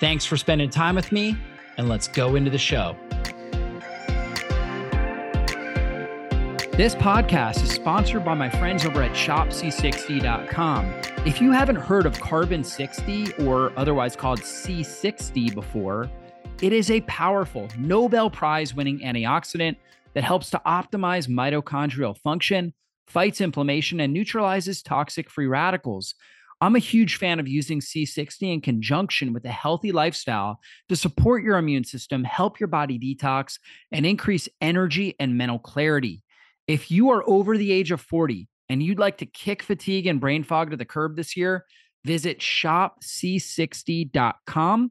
Thanks for spending time with me, and let's go into the show. This podcast is sponsored by my friends over at shopc60.com. If you haven't heard of Carbon 60 or otherwise called C60 before, it is a powerful Nobel Prize winning antioxidant that helps to optimize mitochondrial function, fights inflammation, and neutralizes toxic free radicals. I'm a huge fan of using C60 in conjunction with a healthy lifestyle to support your immune system, help your body detox, and increase energy and mental clarity. If you are over the age of 40 and you'd like to kick fatigue and brain fog to the curb this year, visit shopc60.com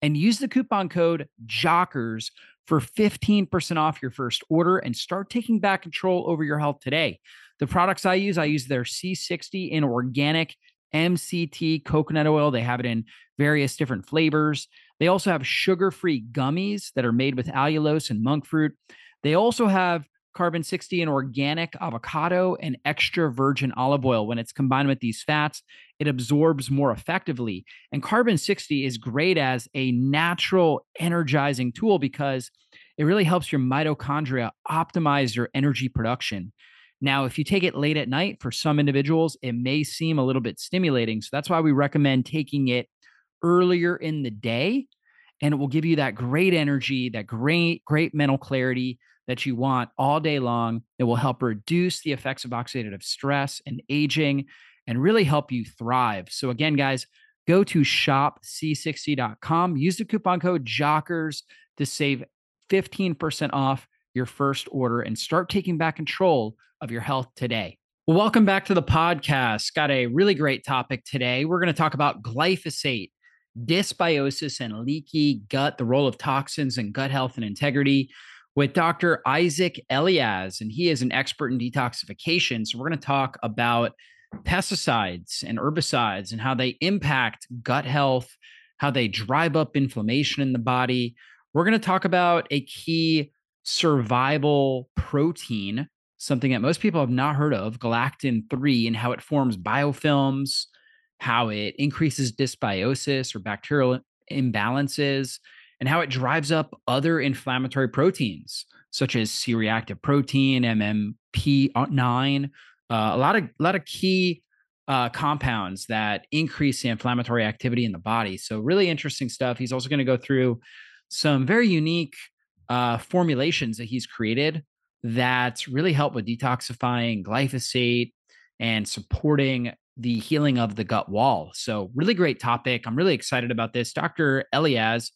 and use the coupon code JOCKERS for 15% off your first order and start taking back control over your health today. The products I use, I use their C60 in organic MCT coconut oil. They have it in various different flavors. They also have sugar free gummies that are made with allulose and monk fruit. They also have carbon 60 and organic avocado and extra virgin olive oil. When it's combined with these fats, it absorbs more effectively. And carbon 60 is great as a natural energizing tool because it really helps your mitochondria optimize your energy production. Now, if you take it late at night, for some individuals, it may seem a little bit stimulating. So that's why we recommend taking it earlier in the day. And it will give you that great energy, that great, great mental clarity that you want all day long. It will help reduce the effects of oxidative stress and aging and really help you thrive. So, again, guys, go to shopc60.com, use the coupon code JOCKERS to save 15% off your first order and start taking back control of your health today. Well, welcome back to the podcast. Got a really great topic today. We're going to talk about glyphosate, dysbiosis, and leaky gut, the role of toxins and gut health and integrity with Dr. Isaac Eliaz, and he is an expert in detoxification. So, we're going to talk about pesticides and herbicides and how they impact gut health, how they drive up inflammation in the body. We're going to talk about a key survival protein something that most people have not heard of, galectin 3, and how it forms biofilms, how it increases dysbiosis or bacterial imbalances, and how it drives up other inflammatory proteins such as C-reactive protein, MMP9, uh, a lot of a lot of key uh, compounds that increase the inflammatory activity in the body. So really interesting stuff. He's also going to go through some very unique uh, formulations that he's created that really help with detoxifying glyphosate and supporting the healing of the gut wall. So, really great topic. I'm really excited about this. Dr. Eliaz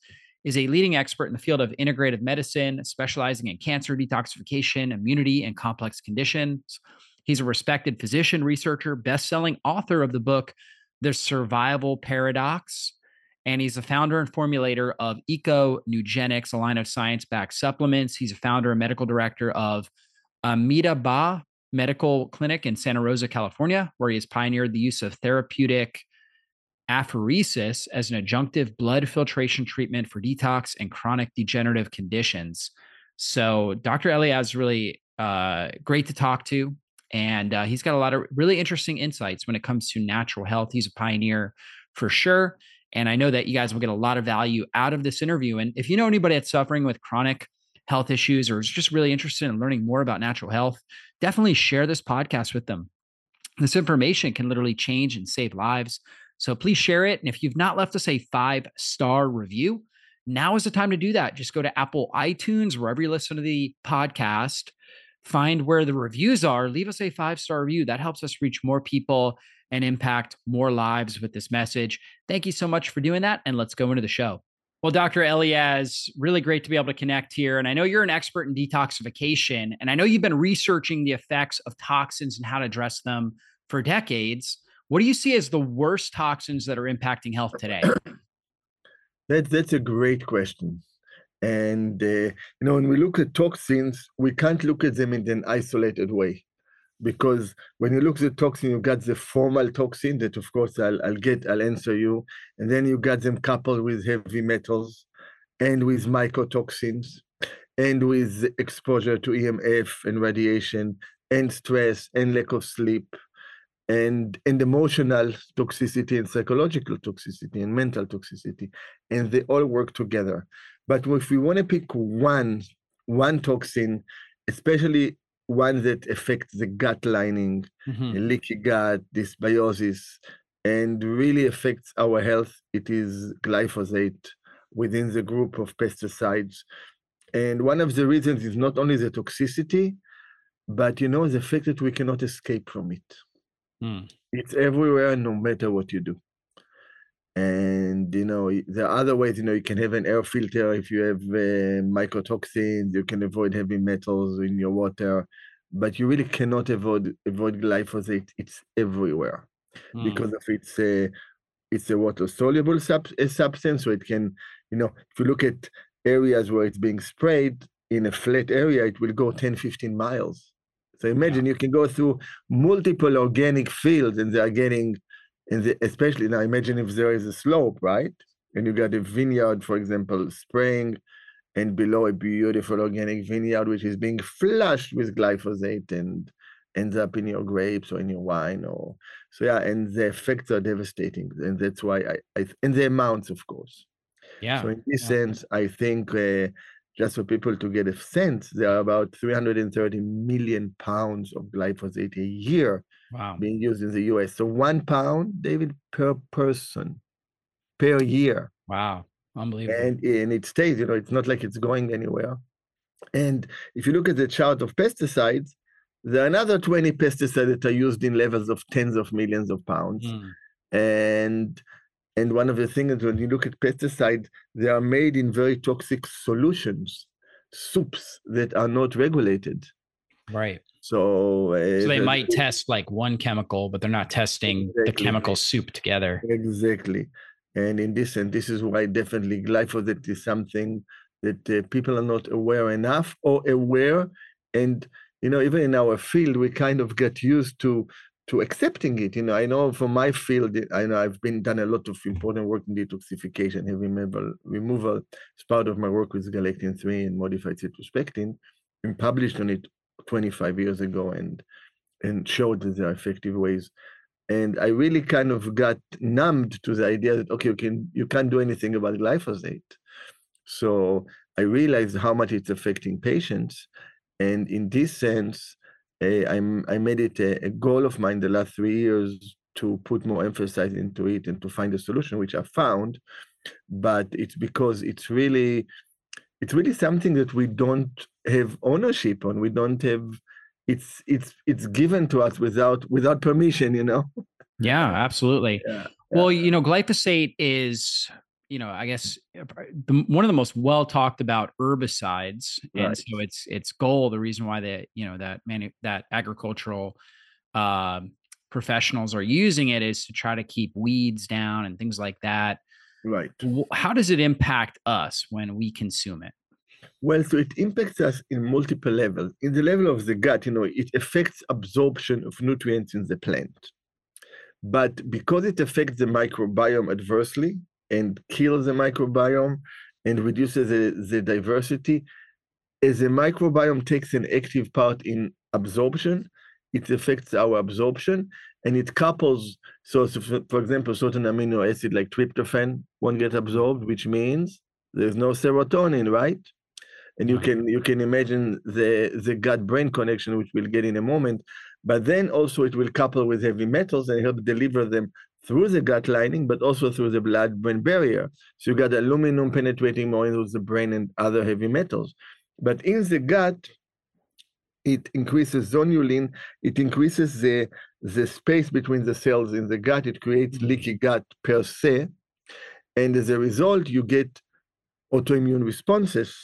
is a leading expert in the field of integrative medicine, specializing in cancer detoxification, immunity, and complex conditions. He's a respected physician, researcher, best-selling author of the book The Survival Paradox, and he's the founder and formulator of EcoNugenics, a line of science-backed supplements. He's a founder and medical director of Amitabha Medical Clinic in Santa Rosa, California, where he has pioneered the use of therapeutic apheresis as an adjunctive blood filtration treatment for detox and chronic degenerative conditions. So Dr. Eliaz is really uh, great to talk to. And uh, he's got a lot of really interesting insights when it comes to natural health. He's a pioneer for sure. And I know that you guys will get a lot of value out of this interview. And if you know anybody that's suffering with chronic health issues or is just really interested in learning more about natural health, definitely share this podcast with them. This information can literally change and save lives. So please share it. And if you've not left us a five star review, now is the time to do that. Just go to Apple iTunes, wherever you listen to the podcast, find where the reviews are, leave us a five star review. That helps us reach more people and impact more lives with this message. Thank you so much for doing that. And let's go into the show. Well, Dr. Eliaz, really great to be able to connect here. And I know you're an expert in detoxification, and I know you've been researching the effects of toxins and how to address them for decades. What do you see as the worst toxins that are impacting health today? That, that's a great question. And, uh, you know, when we look at toxins, we can't look at them in an isolated way. Because when you look at the toxin, you got the formal toxin that, of course, I'll, I'll get, I'll answer you. And then you got them coupled with heavy metals and with mycotoxins and with exposure to EMF and radiation and stress and lack of sleep and and emotional toxicity and psychological toxicity and mental toxicity and they all work together but if we want to pick one one toxin especially one that affects the gut lining mm-hmm. leaky gut dysbiosis and really affects our health it is glyphosate within the group of pesticides and one of the reasons is not only the toxicity but you know the fact that we cannot escape from it Mm. It's everywhere, no matter what you do. And you know, there are other ways. You know, you can have an air filter if you have uh, mycotoxins. You can avoid heavy metals in your water, but you really cannot avoid avoid glyphosate. It's everywhere mm. because of its uh, it's a water soluble sub- a substance, so it can, you know, if you look at areas where it's being sprayed in a flat area, it will go 10, 15 miles so imagine you can go through multiple organic fields and they are getting, in the, especially now imagine if there is a slope, right? And you got a vineyard, for example, spraying, and below a beautiful organic vineyard, which is being flushed with glyphosate and ends up in your grapes or in your wine or so yeah and the effects are devastating and that's why i, I in the amounts of course yeah so in this yeah. sense i think uh, just for people to get a sense, there are about 330 million pounds of glyphosate a year wow. being used in the US. So one pound, David, per person per year. Wow. Unbelievable. And, and it stays, you know, it's not like it's going anywhere. And if you look at the chart of pesticides, there are another 20 pesticides that are used in levels of tens of millions of pounds. Mm. And and one of the things is when you look at pesticides, they are made in very toxic solutions, soups that are not regulated. Right. So, uh, so they the, might test like one chemical, but they're not testing exactly. the chemical soup together. Exactly. And in this, and this is why definitely glyphosate is something that uh, people are not aware enough or aware. And, you know, even in our field, we kind of get used to to accepting it. You know, I know from my field, I know I've been done a lot of important work in detoxification, heavy metal removal as part of my work with galectin 3 and modified citrus pectin, and published on it 25 years ago and and showed that there are effective ways. And I really kind of got numbed to the idea that okay, you can you can't do anything about glyphosate. So I realized how much it's affecting patients. And in this sense, I, I made it a, a, goal of mine the last three years to put more emphasis into it and to find a solution, which I found. But it's because it's really, it's really something that we don't have ownership on. We don't have. It's it's it's given to us without without permission. You know. Yeah, absolutely. Yeah. Well, you know, glyphosate is you know, I guess uh, the, one of the most well talked about herbicides, right. and so it's it's goal. The reason why that you know that manu- that agricultural uh, professionals are using it is to try to keep weeds down and things like that. Right. How does it impact us when we consume it? Well, so it impacts us in multiple levels. In the level of the gut, you know, it affects absorption of nutrients in the plant. But because it affects the microbiome adversely, and kills the microbiome and reduces the, the diversity. As the microbiome takes an active part in absorption, it affects our absorption and it couples. So, for, for, example, certain amino acid like tryptophan won't get absorbed, which means there's no serotonin, right? And you mm-hmm. can you can imagine the the gut brain connection, which we'll get in a moment. But then also it will couple with heavy metals and help deliver them through the gut lining, but also through the blood-brain barrier. So you got aluminum penetrating more into the brain and other heavy metals. But in the gut, it increases zonulin, it increases the, the space between the cells in the gut, it creates mm-hmm. leaky gut per se. And as a result, you get autoimmune responses.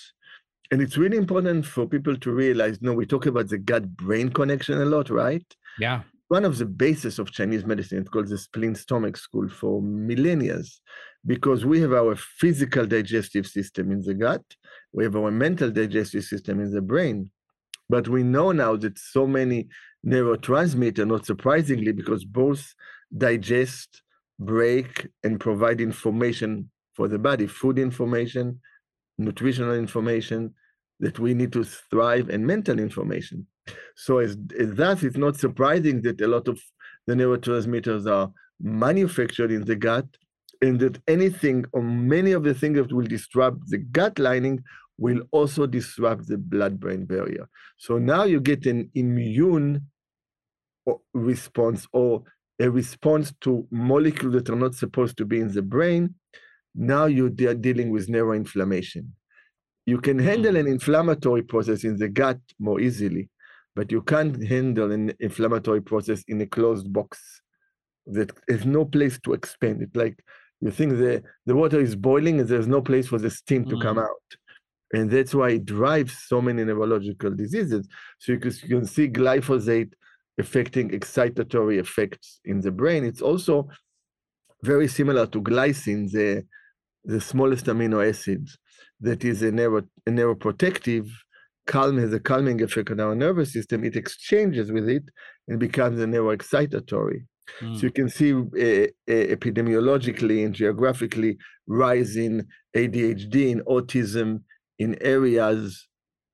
And it's really important for people to realize, no, we talk about the gut brain connection a lot, right? Yeah. One of the basis of Chinese medicine. It's called the spleen stomach school for millennia, because we have our physical digestive system in the gut, we have our mental digestive system in the brain. But we know now that so many neurotransmitter, not surprisingly, because both digest, break, and provide information for the body, food information, nutritional information that we need to thrive, and mental information. So as, as that, it's not surprising that a lot of the neurotransmitters are manufactured in the gut, and that anything or many of the things that will disrupt the gut lining will also disrupt the blood-brain barrier. So now you get an immune uh, response or a response to molecules that are not supposed to be in the brain. Now you're dealing with neuroinflammation. You can mm-hmm. handle an inflammatory process in the gut more easily, but you can't handle an inflammatory process in a closed box that has no place to expand. It's like you think the, the water is boiling and there's no place for the steam to mm. come out. And that's why it drives so many neurological diseases. So you can, you can see glyphosate affecting excitatory effects in the brain. It's also very similar to glycine, the, the smallest amino acid that is a, neuro, a neuroprotective, calm has a calming effect on our nervous system. It exchanges with it and becomes a neuroexcitatory. Mm. So you can see uh, uh, epidemiologically and geographically rising ADHD and autism in areas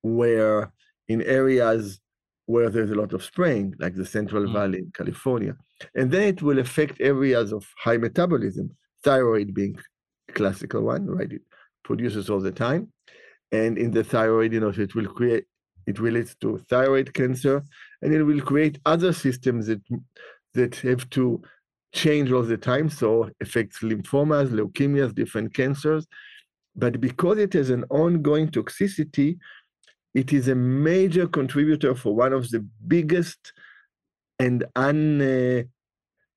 where in areas where there's a lot of spraying, like the Central mm. Valley in California. And then it will affect areas of high metabolism, thyroid being a classical one, right? It produces all the time. And in the thyroid, you know, so it will create, it relates to thyroid cancer, and it will create other systems that that have to change all the time. So affects lymphomas, leukemias, different cancers. But because it has an ongoing toxicity, it is a major contributor for one of the biggest and un uh,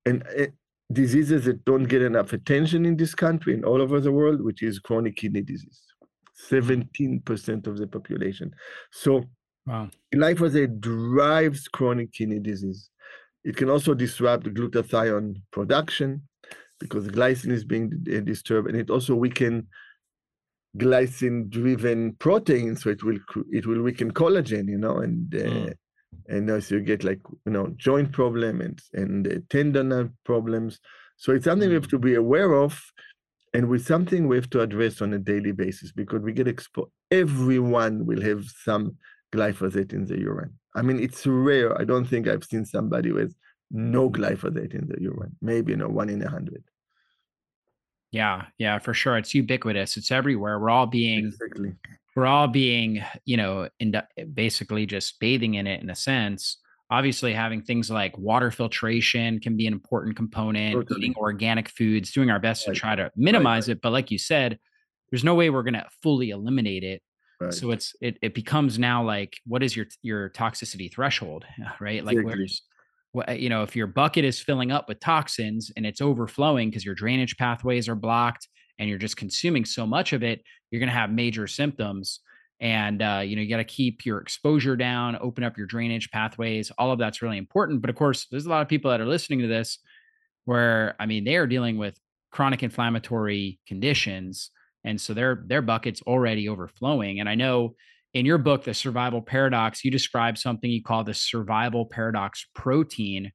and uh, diseases that don't get enough attention in this country and all over the world, which is chronic kidney disease. 17% of the population. So wow. glyphosate drives chronic kidney disease. It can also disrupt glutathione production because glycine is being disturbed, and it also weaken glycine-driven proteins, so it will it will weaken collagen, you know, and uh, mm. and so you get like you know joint problems and and uh, tendon problems. So it's something we have mm. to be aware of, and with something we have to address on a daily basis because we get exposed. Everyone will have some glyphosate in the urine. I mean, it's rare. I don't think I've seen somebody with no mm-hmm. glyphosate in the urine. Maybe you know one in a hundred. Yeah, yeah, for sure. It's ubiquitous. It's everywhere. We're all being exactly. We're all being, you know, in basically just bathing in it in a sense. Obviously, having things like water filtration can be an important component. Totally. Eating organic foods, doing our best right. to try to minimize right, right. it. But like you said, there's no way we're going to fully eliminate it. So it's it it becomes now like what is your your toxicity threshold, right? Like exactly. where's eh, you know if your bucket is filling up with toxins and it's overflowing because your drainage pathways are blocked and you're just consuming so much of it you're going to have major symptoms and uh, you know you got to keep your exposure down open up your drainage pathways all of that's really important but of course there's a lot of people that are listening to this where i mean they are dealing with chronic inflammatory conditions and so their their bucket's already overflowing and i know in your book, The Survival Paradox, you describe something you call the survival paradox protein.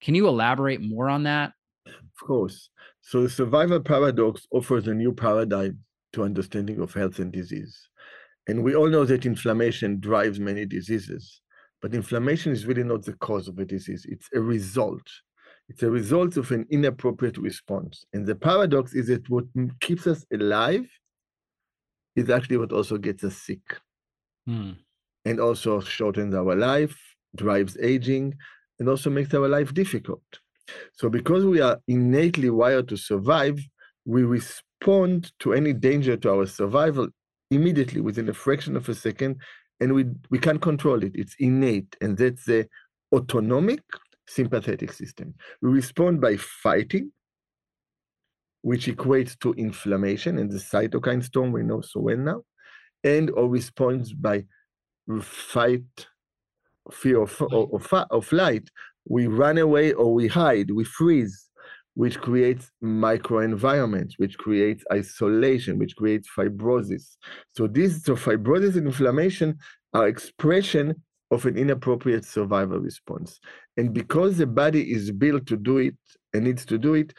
Can you elaborate more on that? Of course. So, the survival paradox offers a new paradigm to understanding of health and disease. And we all know that inflammation drives many diseases, but inflammation is really not the cause of a disease, it's a result. It's a result of an inappropriate response. And the paradox is that what keeps us alive is actually what also gets us sick hmm. and also shortens our life, drives aging, and also makes our life difficult. So, because we are innately wired to survive, we respond to any danger to our survival immediately within a fraction of a second, and we, we can't control it. It's innate, and that's the autonomic sympathetic system. We respond by fighting, which equates to inflammation and the cytokine storm we know so well now and or responds by fight, fear of, or, or flight, we run away or we hide, we freeze, which creates microenvironments, which creates isolation, which creates fibrosis. So these so fibrosis and inflammation are expression of an inappropriate survival response. And because the body is built to do it and needs to do it,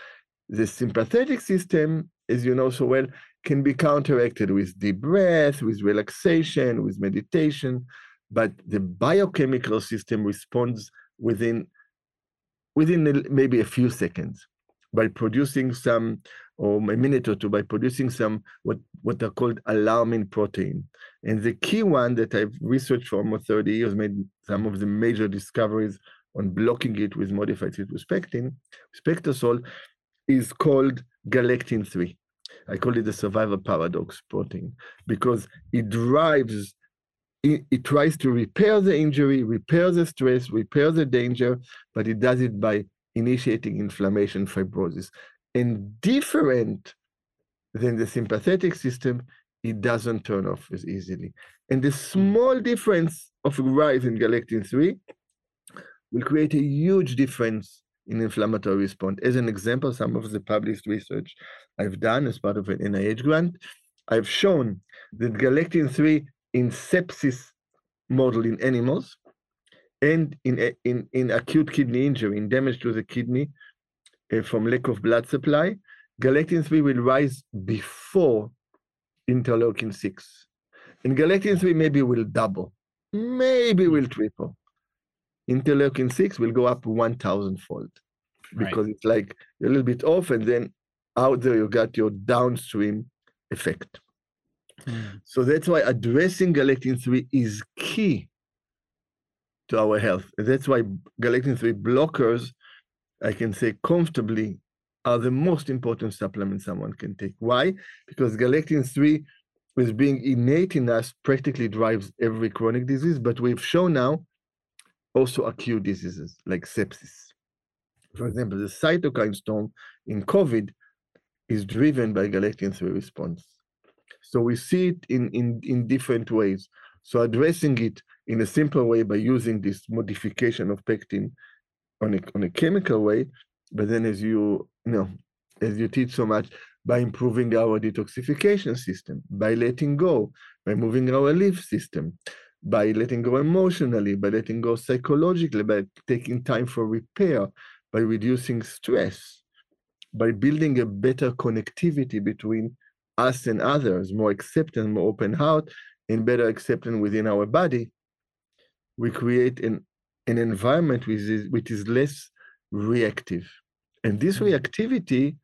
the sympathetic system, as you know so well, can be counteracted with deep breath, with relaxation, with meditation. But the biochemical system responds within within maybe a few seconds by producing some or a minute or two by producing some what what are called alarmin protein. And the key one that i've researched for almost 30 years made some of the major discoveries on blocking it with modified cytospectin PectaSol is called galectin 3 i call it the survival paradox protein because it drives it tries to repair the injury repair the stress repair the danger but it does it by initiating inflammation fibrosis and different than the sympathetic system, it doesn't turn off as easily. And the hmm. small difference of rise in galectin 3 will create a huge difference in inflammatory response. As an example, some of the published research I've done as part of an NIH grant, I've shown that galectin 3 in sepsis model in animals and in, in, in acute kidney injury, in damage to the kidney, uh, from lack of blood supply, galectin 3 will rise before interleukin 6. And galectin 3 maybe will double, maybe will triple. Interleukin 6 will go up 1,000 fold because right. it's like a little bit off, and then out there you got your downstream effect. Mm. So that's why addressing galectin 3 is key to our health. That's why galectin 3 blockers I can say comfortably, are the most important supplements someone can take. Why? Because galectin 3 with being innate in us, practically drives every chronic disease, but we've shown now also acute diseases like sepsis. For example, the cytokine storm in COVID is driven by galectin 3 response. So we see it in, in, in different ways. So addressing it in a simple way by using this modification of pectin on a, on a chemical way, but then as you, you know, as you teach so much, by improving our detoxification system, by letting go, by moving our leaf system, by letting go emotionally, by letting go psychologically, by taking time for repair, by reducing stress, by building a better connectivity between us and others, more acceptance, more open heart, and better acceptance within our body, we create an an environment which is, which is less reactive. And this mm. reactivity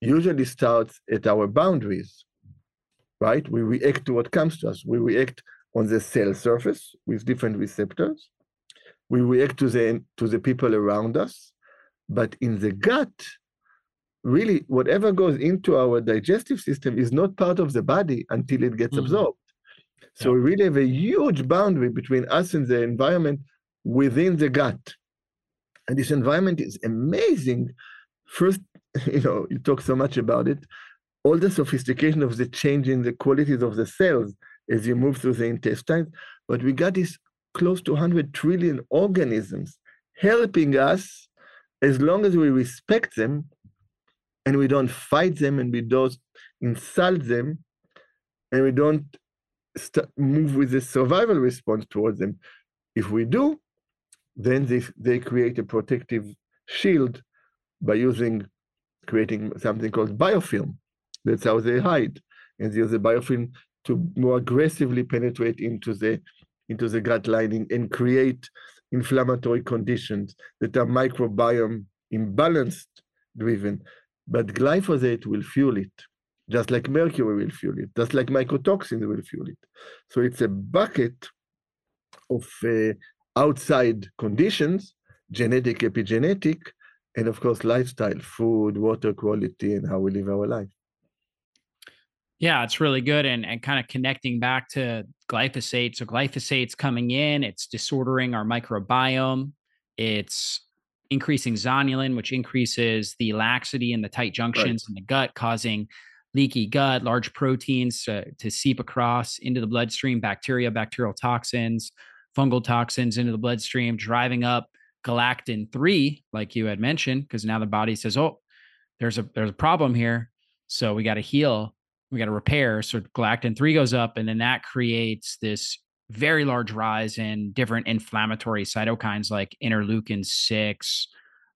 usually starts at our boundaries, right? We react to what comes to us. We react on the cell surface with different receptors. We react to the to the people around us, but in the gut, really, whatever goes into our digestive system is not part of the body until it gets mm-hmm. absorbed. So yeah. we really have a huge boundary between us and the environment within the gut. And this environment is amazing. First, you know, you talk so much about it, all the sophistication of the change in the qualities of the cells as you move through the intestines, but we got this close to 100 trillion organisms helping us as long as we respect them and we don't fight them and we don't insult them and we don't st- move with a survival response towards them. If we do, then they, they create a protective shield by using creating something called biofilm. That's how they hide. And they use the biofilm to more aggressively penetrate into the into the gut lining and create inflammatory conditions that are microbiome imbalanced driven. But glyphosate will fuel it, just like mercury will fuel it, just like mycotoxins will fuel it. So it's a bucket of uh, outside conditions, genetic, epigenetic, and of course, lifestyle, food, water quality, and how we live our life. Yeah, it's really good. And, and kind of connecting back to glyphosate. So, glyphosate's coming in, it's disordering our microbiome, it's increasing zonulin, which increases the laxity and the tight junctions right. in the gut, causing leaky gut, large proteins to, to seep across into the bloodstream, bacteria, bacterial toxins, fungal toxins into the bloodstream, driving up galectin 3 like you had mentioned because now the body says oh there's a there's a problem here so we got to heal we got to repair so galectin 3 goes up and then that creates this very large rise in different inflammatory cytokines like interleukin 6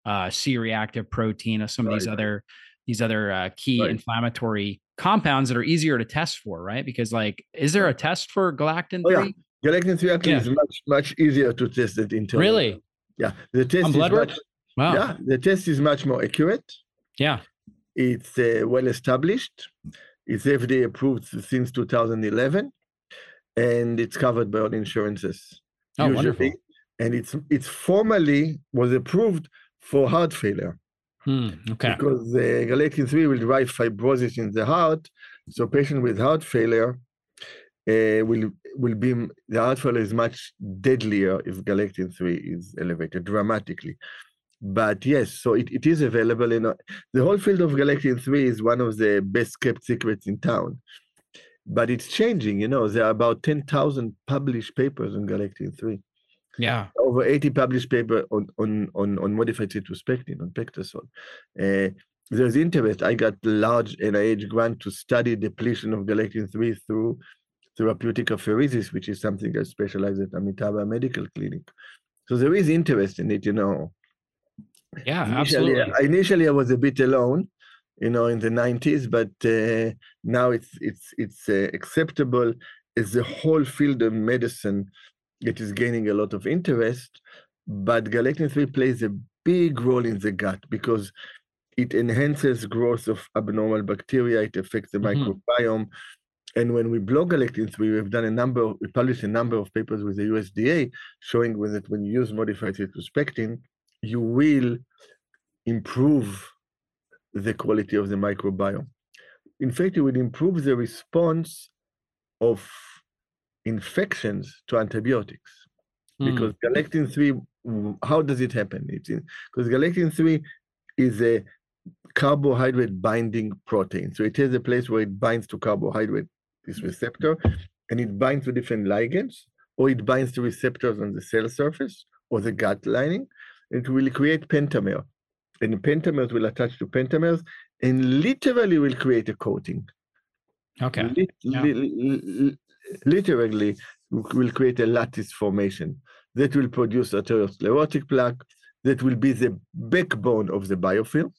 uh, c-reactive protein or some of right. these other these other uh, key right. inflammatory compounds that are easier to test for right because like is there a test for galectin 3 oh, yeah. galectin 3 actually yeah. is much much easier to test it into really yeah, the test On blood work. Much, wow. Yeah, the test is much more accurate. Yeah, it's uh, well established. It's FDA approved since 2011, and it's covered by all insurances. Oh, usually. wonderful! And it's it's formally was approved for heart failure. Hmm, okay. Because the galectin 3 will drive fibrosis in the heart. So patient with heart failure uh, will will be the heart failure is much deadlier if galectin 3 is elevated dramatically but yes so it, it is available in the whole field of galectin 3 is one of the best kept secrets in town but it's changing you know there are about 10,000 published papers on galectin 3 yeah over 80 published paper on on on, on modified citrus pectin on PectaSol uh, there's interest i got large nih grant to study depletion of galectin-3 through therapeutic apheresis, which is something I specialize at Amitabha Medical Clinic. So there is interest in it, you know. Yeah, initially, absolutely. Initially, I was a bit alone, you know, in the 90s, but uh, now it's it's it's uh, acceptable as the whole field of medicine it is gaining a lot of interest. But galectin 3 plays a big role in the gut because it enhances growth of abnormal bacteria, it affects the mm-hmm. microbiome, and when we block galectin 3, we've done a number, of, we published a number of papers with the USDA showing that when you use modified citrus pectin, you will improve the quality of the microbiome. In fact, it will improve the response of infections to antibiotics. Mm. Because galectin 3, how does it happen? It's because galectin 3 is a carbohydrate binding protein. So it has a place where it binds to carbohydrate this receptor, and it binds to different ligands, or it binds to receptors on the cell surface or the gut lining. It will create pentamer, and pentamers will attach to pentamers, and literally will create a coating. Okay. Lit- yeah. li- literally will create a lattice formation that will produce atherosclerotic plaque that will be the backbone of the biofilm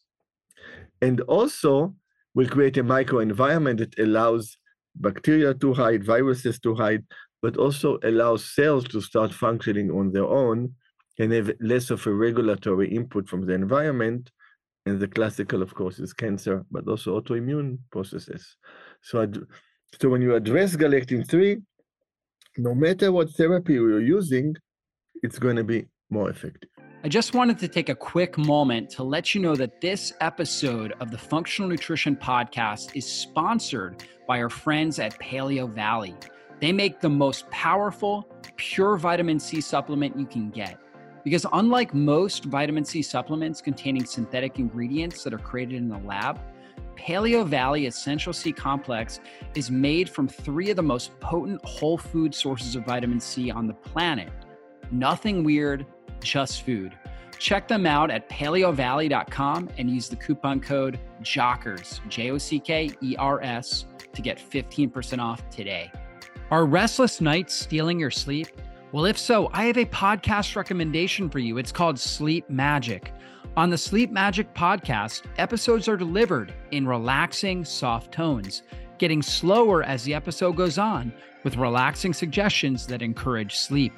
and also will create a microenvironment that allows bacteria to hide, viruses to hide, but also allows cells to start functioning on their own and have less of a regulatory input from the environment. And the classical, of course, is cancer, but also autoimmune processes. So, so when you address galectin-3, no matter what therapy you're using, it's going to be more effective. I just wanted to take a quick moment to let you know that this episode of the Functional Nutrition Podcast is sponsored by our friends at Paleo Valley. They make the most powerful, pure vitamin C supplement you can get. Because unlike most vitamin C supplements containing synthetic ingredients that are created in the lab, Paleo Valley Essential C Complex is made from three of the most potent whole food sources of vitamin C on the planet. Nothing weird, just food. Check them out at paleovalley.com and use the coupon code JOCKERS, J O C K E R S, to get 15% off today. Are restless nights stealing your sleep? Well, if so, I have a podcast recommendation for you. It's called Sleep Magic. On the Sleep Magic podcast, episodes are delivered in relaxing, soft tones, getting slower as the episode goes on, with relaxing suggestions that encourage sleep.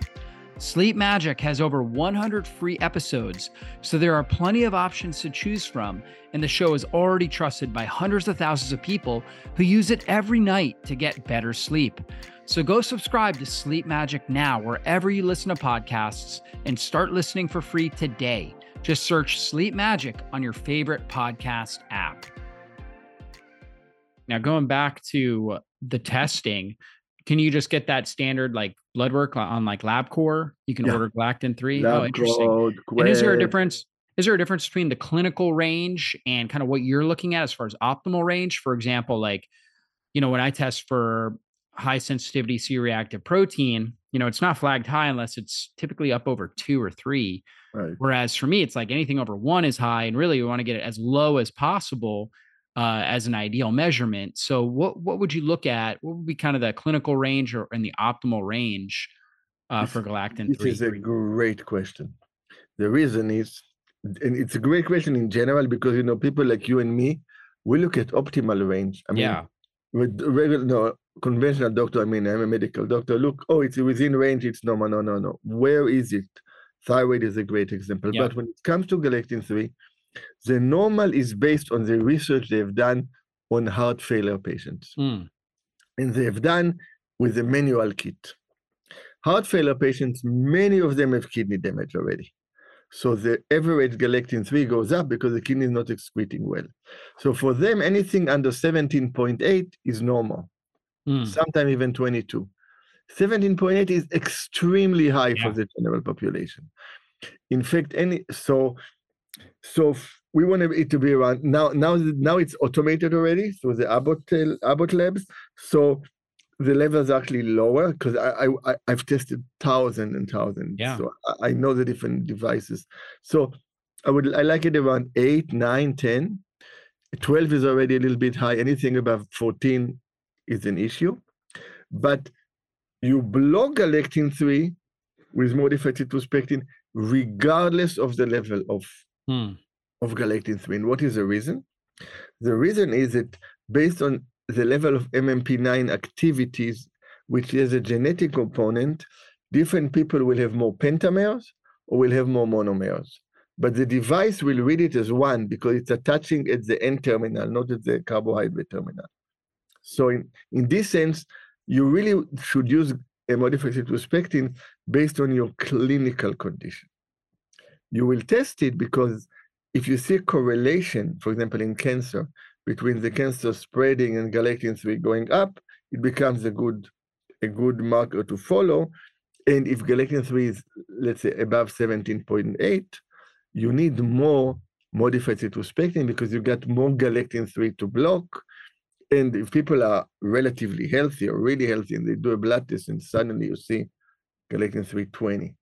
Sleep Magic has over 100 free episodes, so there are plenty of options to choose from, and the show is already trusted by hundreds of thousands of people who use it every night to get better sleep. So go subscribe to Sleep Magic now, wherever you listen to podcasts, and start listening for free today. Just search Sleep Magic on your favorite podcast app. Now, going back to the testing, can you just get that standard like blood work on like LabCorp? You can yeah. order galectin three. oh, interesting. And is there a difference? Is there a difference between the clinical range and kind of what you're looking at as far as optimal range? For example, like, you know, when I test for high sensitivity C reactive protein, you know, it's not flagged high unless it's typically up over two or three. Right. Whereas for me, it's like anything over one is high, and really we want to get it as low as possible uh, as an ideal measurement. So, what what would you look at? What would be kind of the clinical range or in the optimal range uh, for galectin This is a great question. The reason is, and it's a great question in general because you know people like you and me, we look at optimal range. I mean, yeah, with regular no conventional doctor. I mean, I'm a medical doctor. Look, oh, it's within range. It's normal. No, no, no. Where is it? Thyroid is a great example. Yeah. But when it comes to galectin three, the normal is based on the research they've done on heart failure patients Mm, and they've done with a manual kit. Heart failure patients, many of them have kidney damage already. So the average galectin 3 goes up because the kidney is not excreting well. So for them, anything under 17.8 is normal, mm, sometimes even 22. 17.8 is extremely high Yeah. for the general population. In fact, any so so we want it to be around now. Now, now it's automated already through the Abbott Abbott labs. So the levels are actually lower because I, I I've tested thousands and thousands. Yeah. So I, I know the different devices. So I would I like it around 8, 9, 10. 12 is already a little bit high. Anything above 14 is an issue. But you block galectin 3 with modified citrus pectin regardless of the level of mm, of galectin 3. And what is the reason? The reason is that based on the level of MMP9 activities, which is a genetic component, different people will have more pentamers or will have more monomers. But the device will read it as one because it's attaching at the N terminal, not at the carbohydrate terminal. So in, in this sense, you really should use a modified citrus pectin based on your clinical condition. You will test it because if you see a correlation, for example, in cancer, between the cancer spreading and galectin 3 going up, it becomes a good a good marker to follow. And if galectin 3 is, let's say, above 17.8, you need more modified citrus pectin because you got more galectin 3 to block. And if people are relatively healthy or really healthy and they do a blood test and suddenly you see galectin 320,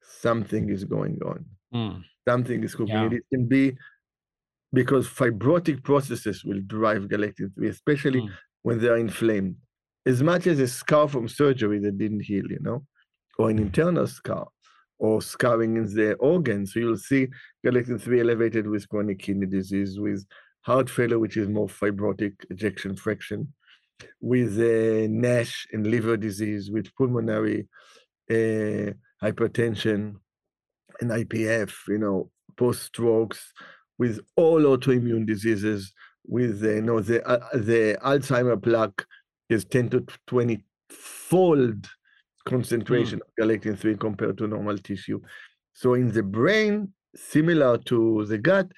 something is going on mm. something is cooking. Yeah. It can be because fibrotic processes will drive galectin 3, especially Mm. when they are inflamed. As much as a scar from surgery that didn't heal, you know, or an internal scar, or scarring in the organs. So you'll see galectin 3 elevated with chronic kidney disease, with heart failure, which is more fibrotic ejection fraction, with uh, NASH and liver disease, with pulmonary uh, hypertension and IPF, you know, post strokes, with all autoimmune diseases, with uh, you know the uh, the Alzheimer plaque is 10 to 20 fold concentration of galectin 3 compared to normal tissue. So in the brain, similar to the gut,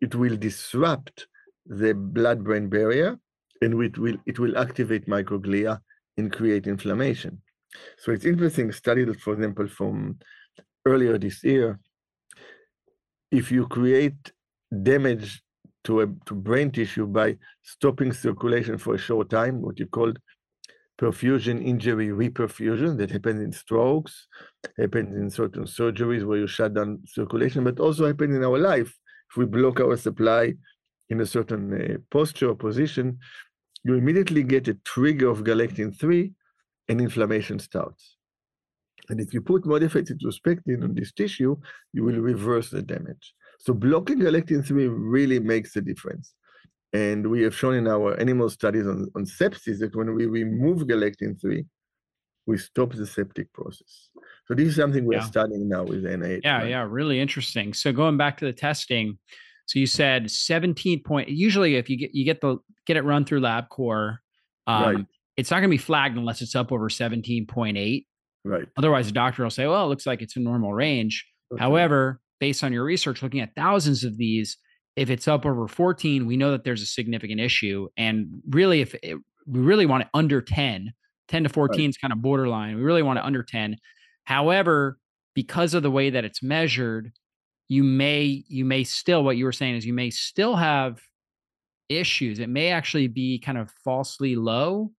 it will disrupt the blood-brain barrier, and it will it will activate microglia and create inflammation. So it's interesting study that, for example, from earlier this year, if you create damage to a to brain tissue by stopping circulation for a short time, what you call perfusion injury reperfusion that happens in strokes, happens in certain surgeries where you shut down circulation, but also happens in our life. If we block our supply in a certain uh, posture or position, you immediately get a trigger of galectin 3 and inflammation starts. And if you put modified citrus pectin on this tissue, you will reverse the damage. So blocking galectin 3 really makes a difference. And we have shown in our animal studies on, on sepsis that when we remove galectin 3, we stop the septic process. So this is something we're Yeah. studying now with NIH. Yeah, right? yeah, really interesting. So going back to the testing, so you said 17 point. Usually, if you get you get the get it run through LabCorp, um, Right. it's not going to be flagged unless it's up over 17.8. Right. Otherwise, the doctor will say, "Well, it looks like it's a normal range." Okay. However, based on your research, looking at thousands of these, if it's up over 14, we know that there's a significant issue. And really, if it, we really want it under 10, 10 to 14 is kind of borderline. We really want it under 10. However, because of the way that it's measured, you may you may still what you were saying is you may still have issues. It may actually be kind of falsely low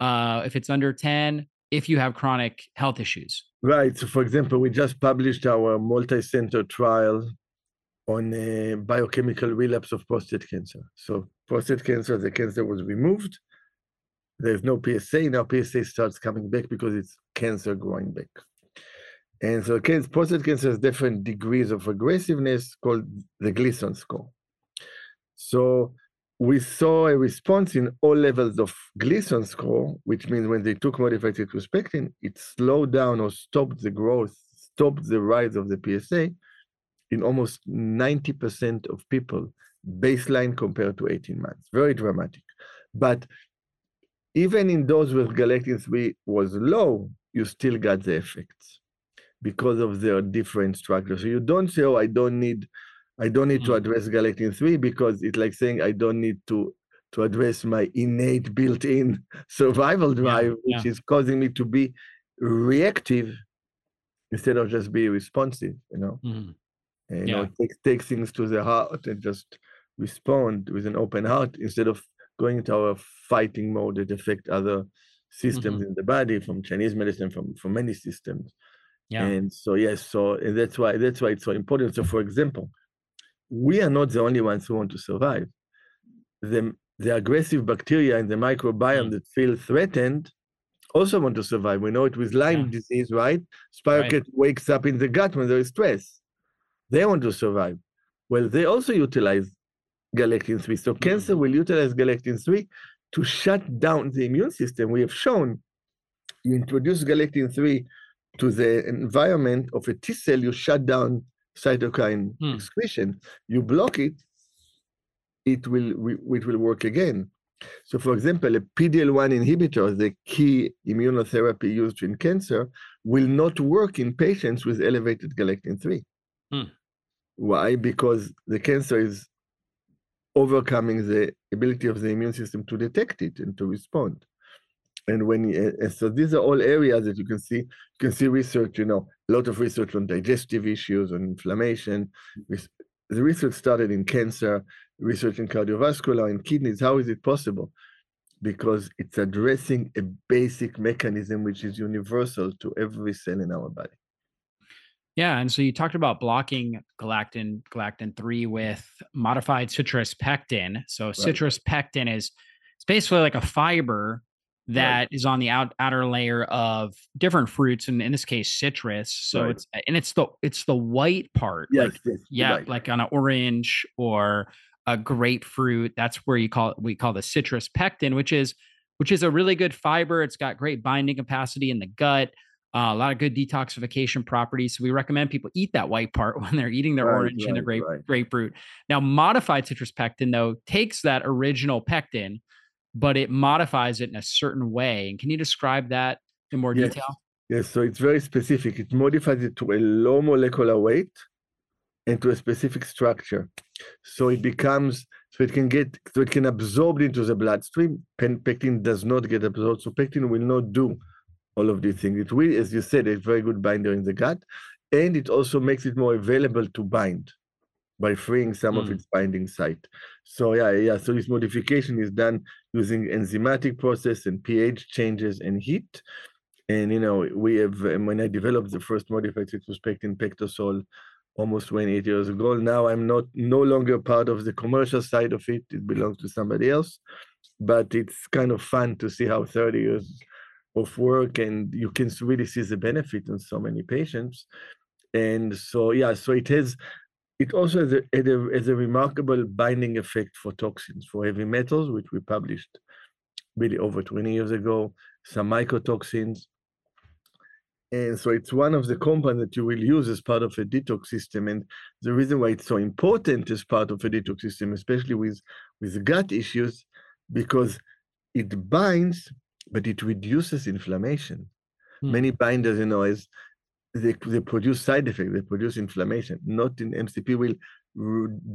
uh, if it's under 10, if you have chronic health issues. Right. So, for example, we just published our multi-center trial on a biochemical relapse of prostate cancer. So, prostate cancer, the cancer was removed. There's no PSA. Now PSA starts coming back because it's cancer growing back. And so, prostate cancer has different degrees of aggressiveness called the Gleason score. So, we saw a response in all levels of Gleason score, which means when they took modified citrus pectin, it slowed down or stopped the growth, stopped the rise of the PSA in almost 90% of people, baseline compared to 18 months. Very dramatic. But even in those where galectin 3 was low, you still got the effects because of their different structures. So you don't say, oh, I don't need I don't need to mm. address galectin 3 because it's like saying I don't need to to address my innate built-in survival drive, yeah, which yeah. is causing me to be reactive instead of just be responsive, you know. Mm. And, you yeah. know, take, take things to the heart and just respond with an open heart instead of going into our fighting mode that affect other systems mm-hmm. in the body from Chinese medicine, from from many systems. Yeah. And so yes, so and that's why that's why it's so important. So for example, we are not the only ones who want to survive. The, the aggressive bacteria in the microbiome mm. that feel threatened also want to survive. We know it with Lyme yeah. disease, right? Spirochete right. wakes up in the gut when there is stress. They want to survive. Well, they also utilize galectin 3. So mm-hmm. cancer will utilize galectin 3 to shut down the immune system. We have shown you introduce galectin 3 to the environment of a T cell, you shut down cytokine hmm. excretion, you block it, it will it will work again. So, for example, a PD-L1 inhibitor, the key immunotherapy used in cancer, will not work in patients with elevated galectin 3. Hmm. Why? Because the cancer is overcoming the ability of the immune system to detect it and to respond. And when uh, so these are all areas that you can see you can see research you know a lot of research on digestive issues on inflammation. The research started in cancer research in cardiovascular and kidneys. How is it possible? Because it's addressing a basic mechanism which is universal to every cell in our body yeah, and so you talked about blocking galectin galectin 3 with modified citrus pectin. So right. citrus pectin is it's basically like a fiber that right. is on the out, outer layer of different fruits and in this case citrus so right. it's and it's the it's the white part yes, like, yes yeah right. like on an orange or a grapefruit that's where you call it we call the citrus pectin which is which is a really good fiber it's got great binding capacity in the gut uh, a lot of good detoxification properties. So we recommend people eat that white part when they're eating their right, orange right, and their grape, right. grapefruit. Now, modified citrus pectin though takes that original pectin but it modifies it in a certain way. And can you describe that in more yes. detail? Yes, so it's very specific. It modifies it to a low molecular weight and to a specific structure. So it becomes, so it can get, so it can absorb into the bloodstream. Pectin does not get absorbed. So pectin will not do all of these things. It will, as you said, a very good binder in the gut. And it also makes it more available to bind by freeing some mm. of its binding site. So yeah, yeah. So this modification is done using enzymatic process and pH changes and heat. And you know, we have when I developed the first modified citrospectin PectaSol almost 28 years ago. Now I'm not no longer part of the commercial side of it. It belongs to somebody else. But it's kind of fun to see how 30 years of work and you can really see the benefit in so many patients. And so yeah, so it has it also has a, has a, remarkable binding effect for toxins, for heavy metals, which we published really over 20 years ago, some mycotoxins. And so it's one of the compounds that you will use as part of a detox system. And the reason why it's so important as part of a detox system, especially with, with gut issues, because it binds, but it reduces inflammation. Hmm. Many binders, you know, is they, they produce side effects, they produce inflammation. Not in MCP will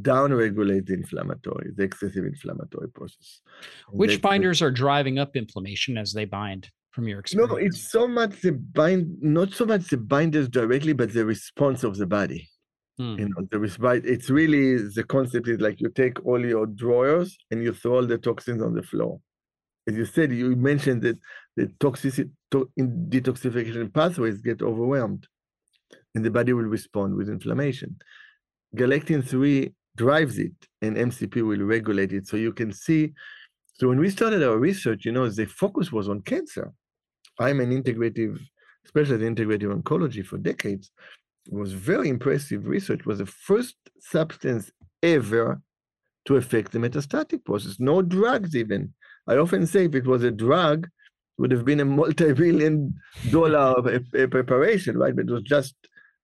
down-regulate the inflammatory, the excessive inflammatory process. Which they, binders are driving up inflammation as they bind from your experience? No, it's so much the bind, not so much the binders directly, but the response of the body. Hmm. You know, the response. It's really the concept is like you take all your drawers and you throw all the toxins on the floor, as you said, you mentioned that the toxicity to, in detoxification pathways get overwhelmed, and the body will respond with inflammation. Galectin 3 drives it, and MCP will regulate it. So you can see. So when we started our research, you know, the focus was on cancer. I'm an integrative, especially integrative oncology for decades. It was very impressive research. It was the first substance ever to affect the metastatic process. No drugs even. I often say if it was a drug, it would have been a multi-billion dollar preparation, right? But it was just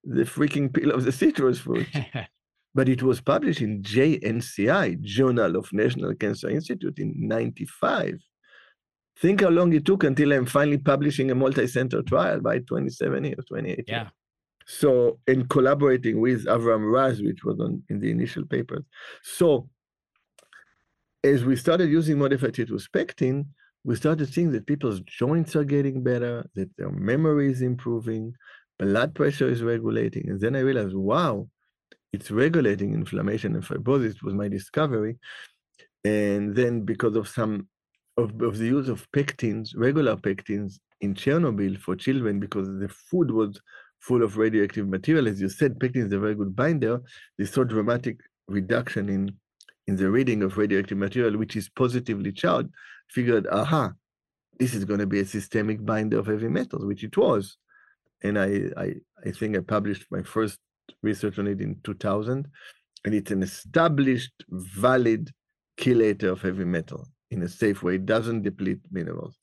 the freaking peel of the citrus fruit. but it was published in JNCI, Journal of National Cancer Institute, in 95. Think how long it took until I'm finally publishing a multi-center trial by 2017 or 2018. Yeah. So, in collaborating with Avram Raz, which was on in the initial papers. So, as we started using modified citrus pectin, we started seeing that people's joints are getting better, that their memory is improving, blood pressure is regulating. And then I realized, wow, it's regulating inflammation and fibrosis was my discovery. And then because of some of, of the use of pectins, regular pectins in Chernobyl for children, because the food was full of radioactive material, as you said, pectin is a very good binder. They saw dramatic reduction in in the reading of radioactive material, which is positively charged, figured, aha, this is going to be a systemic binder of heavy metals, which it was. And I, I, I think I published my first research on it in 2000, and it's an established, valid chelator of heavy metal in a safe way. It doesn't deplete minerals.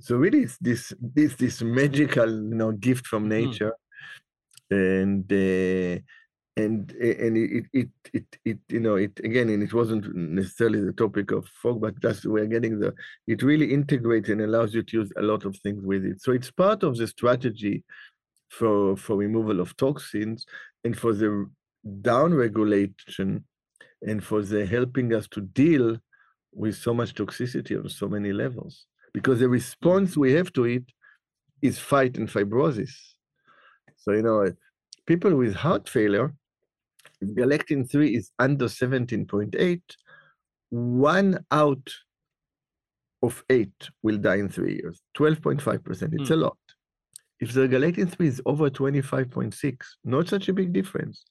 So really, it's this this this magical, you know, gift from mm-hmm. nature, mm. and uh, and and it, it it it you know it again and it wasn't necessarily the topic of fog but that's we're getting the it really integrates and allows you to use a lot of things with it. So it's part of the strategy for for removal of toxins and for the down regulation and for the helping us to deal with so much toxicity on so many levels. Because the response we have to it is fight and fibrosis. So you know people with heart failure if galectin 3 is under 17.8, one out of eight will die in three years. 12.5%. It's mm. a lot. If the galectin 3 is over 25.6, not such a big difference.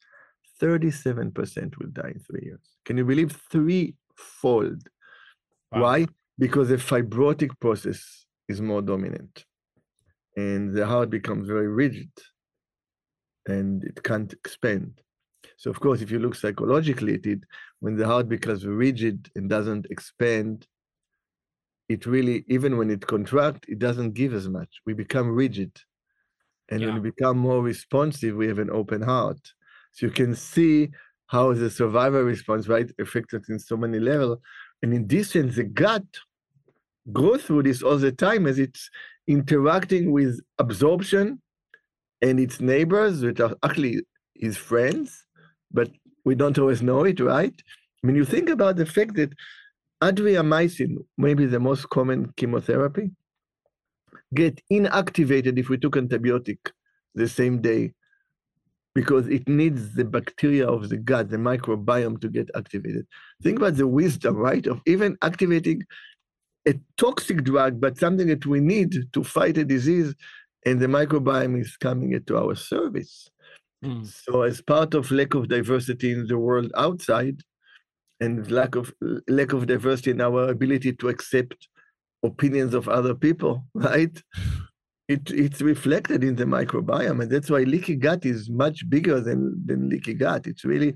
37% will die in three years. Can you believe threefold? Wow. Why? Because the fibrotic process is more dominant and the heart becomes very rigid and it can't expand. So of course, if you look psychologically at it, when the heart becomes rigid and doesn't expand, it really, even when it contracts, it doesn't give as much. We become rigid. And yeah. when we become more responsive, we have an open heart. So you can see how the survival response, right, affects us in so many levels. And in this sense, the gut goes through this all the time as it's interacting with absorption and its neighbors, which are actually his friends, but we don't always know it, right? I mean, you think about the fact that adriamycin, maybe the most common chemotherapy, get inactivated if we took antibiotic the same day because it needs the bacteria of the gut, the microbiome to get activated. Think about the wisdom, right, of even activating a toxic drug, but something that we need to fight a disease, and the microbiome is coming into our service. Mm. So, as part of lack of diversity in the world outside, and lack of lack of diversity in our ability to accept opinions of other people, right? It, it's reflected in the microbiome, and that's why leaky gut is much bigger than, than leaky gut. It's really,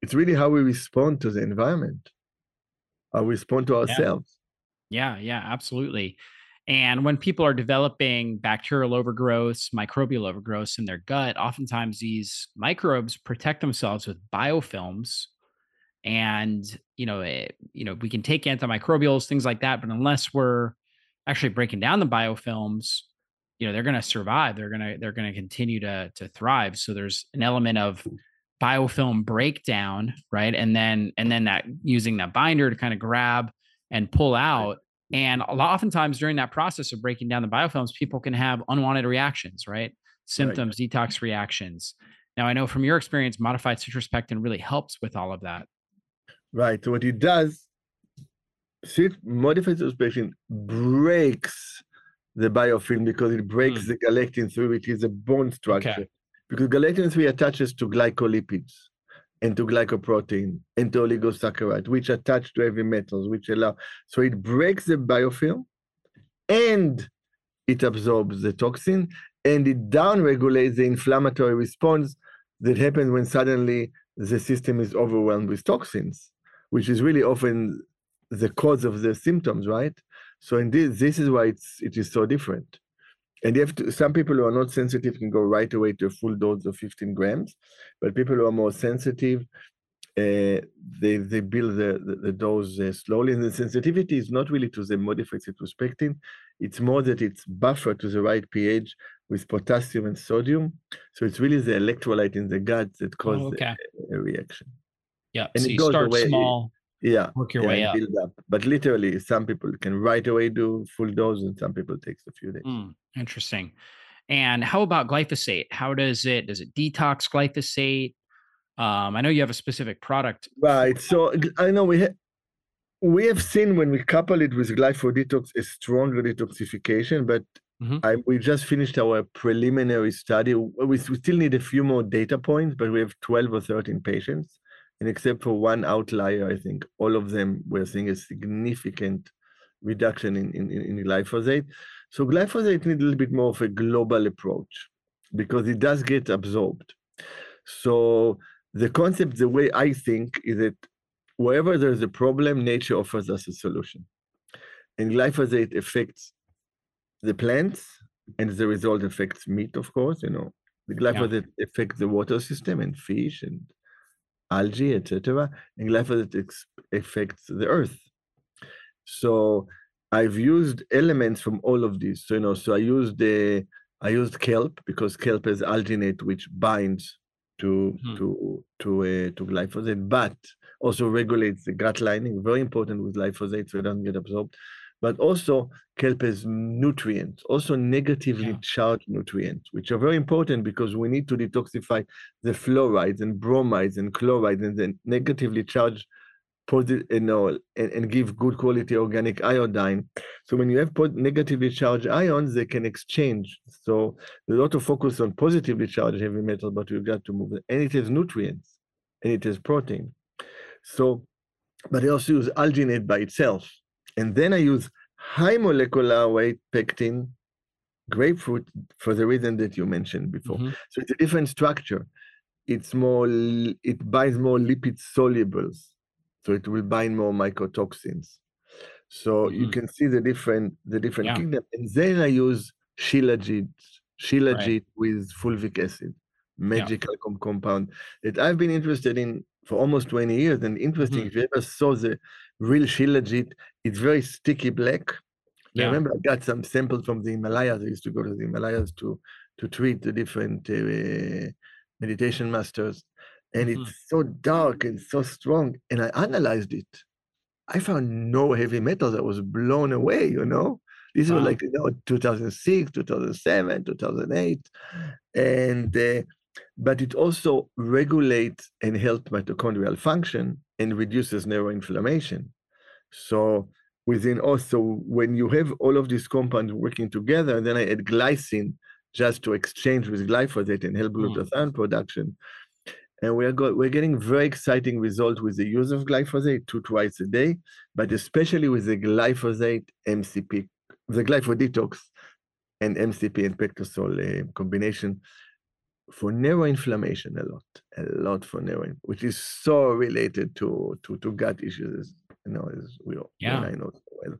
it's really how we respond to the environment, how we respond to ourselves. Yeah, yeah, yeah absolutely. And when people are developing bacterial overgrowths, microbial overgrowths in their gut, oftentimes these microbes protect themselves with biofilms. And you know, it, eh, you know, we can take antimicrobials, things like that, but unless we're actually breaking down the biofilms, you know, they're going to survive. They're going to they're going to continue to to thrive. So there's an element of biofilm breakdown, right? And then and then that using that binder to kind of grab and pull out and a lot, oftentimes during that process of breaking down the biofilms, people can have unwanted reactions, right? Symptoms, right. detox reactions. Now, I know from your experience, modified citrus pectin really helps with all of that. Right. So what it does, modified citrus pectin breaks the biofilm because it breaks mm. the galectin 3, which is a bone structure. Okay. Because galectin 3 attaches to glycolipids and to glycoprotein and to oligosaccharide, which attach to heavy metals, which allow. So it breaks the biofilm and it absorbs the toxin and it downregulates the inflammatory response that happens when suddenly the system is overwhelmed with toxins, which is really often the cause of the symptoms, right? So indeed, this is why it's it is so different. And you have to, some people who are not sensitive can go right away to a full dose of 15 grams, but people who are more sensitive, uh, they they build the, the, the dose uh, slowly. And the sensitivity is not really to the modified citrus pectin, it's more that it's buffered to the right pH with potassium and sodium. So it's really the electrolyte in the gut that causes oh, okay. a, a, reaction. Yeah, and so you start away, small yeah work your yeah, way up. Build up. But literally some people can right away do full dose and some people takes a few days. Mm, interesting. And how about glyphosate? How does it does it detox glyphosate? Um i know you have a specific product right so i know we have we have seen when we couple it with glyphosate a stronger detoxification but mm-hmm. I, we just finished our preliminary study. We, we still need a few more data points but we have 12 or 13 patients and except for one outlier, I think all of them were seeing a significant reduction in, in, in glyphosate. So glyphosate needs a little bit more of a global approach because it does get absorbed. So the concept, the way I think, is that wherever there's a problem, nature offers us a solution. And glyphosate affects the plants, and the result affects meat, of course. You know, the glyphosate yeah. affects the water system and fish and algae, etc. And glyphosate affects the earth. So I've used elements from all of these. So you know, so I used the I used kelp because kelp has alginate which binds to hmm. to to uh, to glyphosate, but also regulates the gut lining. Very important with glyphosate, so it doesn't get absorbed but also kelp has nutrients, also negatively yeah. charged nutrients, which are very important because we need to detoxify the fluorides and bromides and chlorides and then negatively charged positive, you know, and, and, give good quality organic iodine. So when you have negatively charged ions, they can exchange. So there's a lot of focus on positively charged heavy metal, but we've got to move it. And it has nutrients and it has protein. So, but I also use alginate by itself. And then I use high molecular weight pectin, grapefruit, for the reason that you mentioned before. Mm-hmm. So it's a different structure. It's more, it binds more lipid solubles. So it will bind more mycotoxins. So mm-hmm. you can see the different the different yeah. kingdom. And then I use shilajit, shilajit right. with fulvic acid, magical yeah. com- compound that I've been interested in for almost 20 years. And interesting, mm-hmm. if you ever saw the real shilajit, it's very sticky black. Yeah. I remember I got some samples from the Himalayas. I used to go to the Himalayas to to treat the different uh, meditation masters, and mm-hmm. it's so dark and so strong. And I analyzed it. I found no heavy metals. I was blown away. You know, This wow. were like you know 2006, 2007, 2008, and uh, but it also regulates and helps mitochondrial function and reduces neuroinflammation. So within also when you have all of these compounds working together, then I add glycine just to exchange with glyphosate and help glutathione mm. production. And we are go- we're getting very exciting results with the use of glyphosate two twice a day, but especially with the glyphosate MCP, the glyphosate and MCP and PectaSol uh, combination for neuroinflammation a lot, a lot for neuro, which is so related to to to gut issues, you know, as we all yeah. I know so well.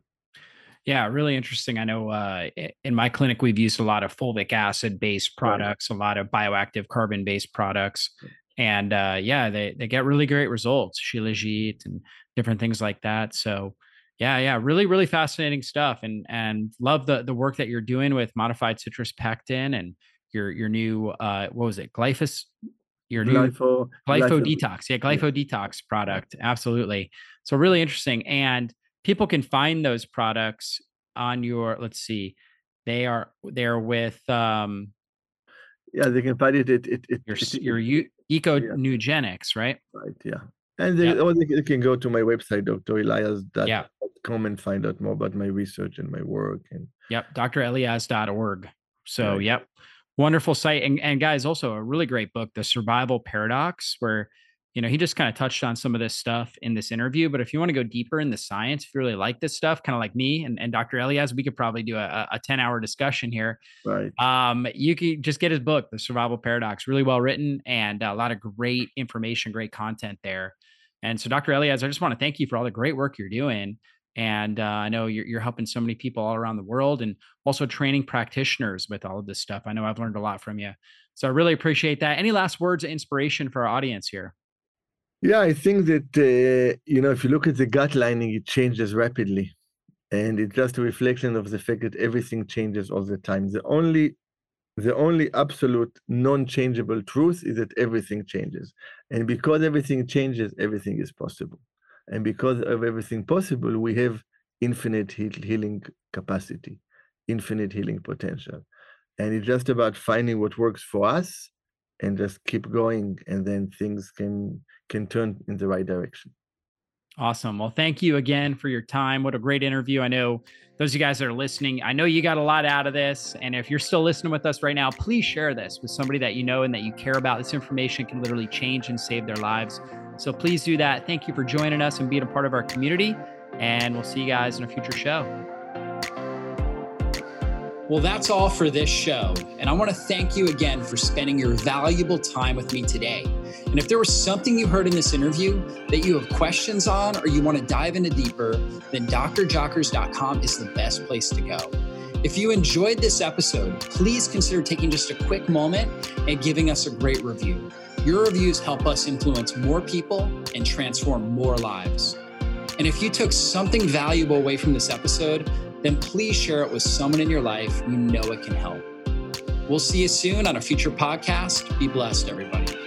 Yeah, really interesting. I know uh, in my clinic we've used a lot of fulvic acid based products, right. a lot of bioactive carbon based products, and uh, yeah, they they get really great results, shilajit and different things like that. So yeah, yeah, really, really fascinating stuff, and and love the the work that you're doing with modified citrus pectin and your your new uh what was it glyphos your new glypho, glypho, glypho detox yeah glypho yeah. detox product absolutely so really interesting and people can find those products on your let's see they are they're with um yeah they can find it it, it, it your it, your eco yeah. right right yeah And they, Yep. or they, can go to my website, dreliaz.com, Yeah. and find out more about my research and my work. And Yep. dr dreliaz.org. So, Right. yep. Wonderful site. And, and guys, also a really great book, The Survival Paradox, where, you know, he just kind of touched on some of this stuff in this interview. But if you want to go deeper in the science, if you really like this stuff, kind of like me and, and Dr. Eliaz, we could probably do a, a 10 hour discussion here. right. Um, you can just get his book, The Survival Paradox, really well written and a lot of great information, great content there. And so, Dr. Eliaz, I just want to thank you for all the great work you're doing. And uh, I know you're, you're helping so many people all around the world and also training practitioners with all of this stuff. I know I've learned a lot from you. So I really appreciate that. Any last words of inspiration for our audience here? Yeah, I think that uh, you know if you look at the gut lining, it changes rapidly, and it's just a reflection of the fact that everything changes all the time. The only the only absolute non-changeable truth is that everything changes, and because everything changes, everything is possible, and because of everything possible, we have infinite heal- healing capacity, infinite healing potential, and it's just about finding what works for us and just keep going, and then things can can turn in the right direction. Awesome. Well, thank you again for your time. What a great interview. I know those of you guys that are listening, I know you got a lot out of this. And if you're still listening with us right now, please share this with somebody that you know and that you care about. This information can literally change and save their lives. So please do that. Thank you for joining us and being a part of our community. And we'll see you guys in a future show. Well, that's all for this show. And I want to thank you again for spending your valuable time with me today. And if there was something you heard in this interview that you have questions on or you want to dive into deeper, then drjockers.com is the best place to go. If you enjoyed this episode, please consider taking just a quick moment and giving us a great review. Your reviews help us influence more people and transform more lives. And if you took something valuable away from this episode, then please share it with someone in your life you know it can help. We'll see you soon on a future podcast. Be blessed, everybody.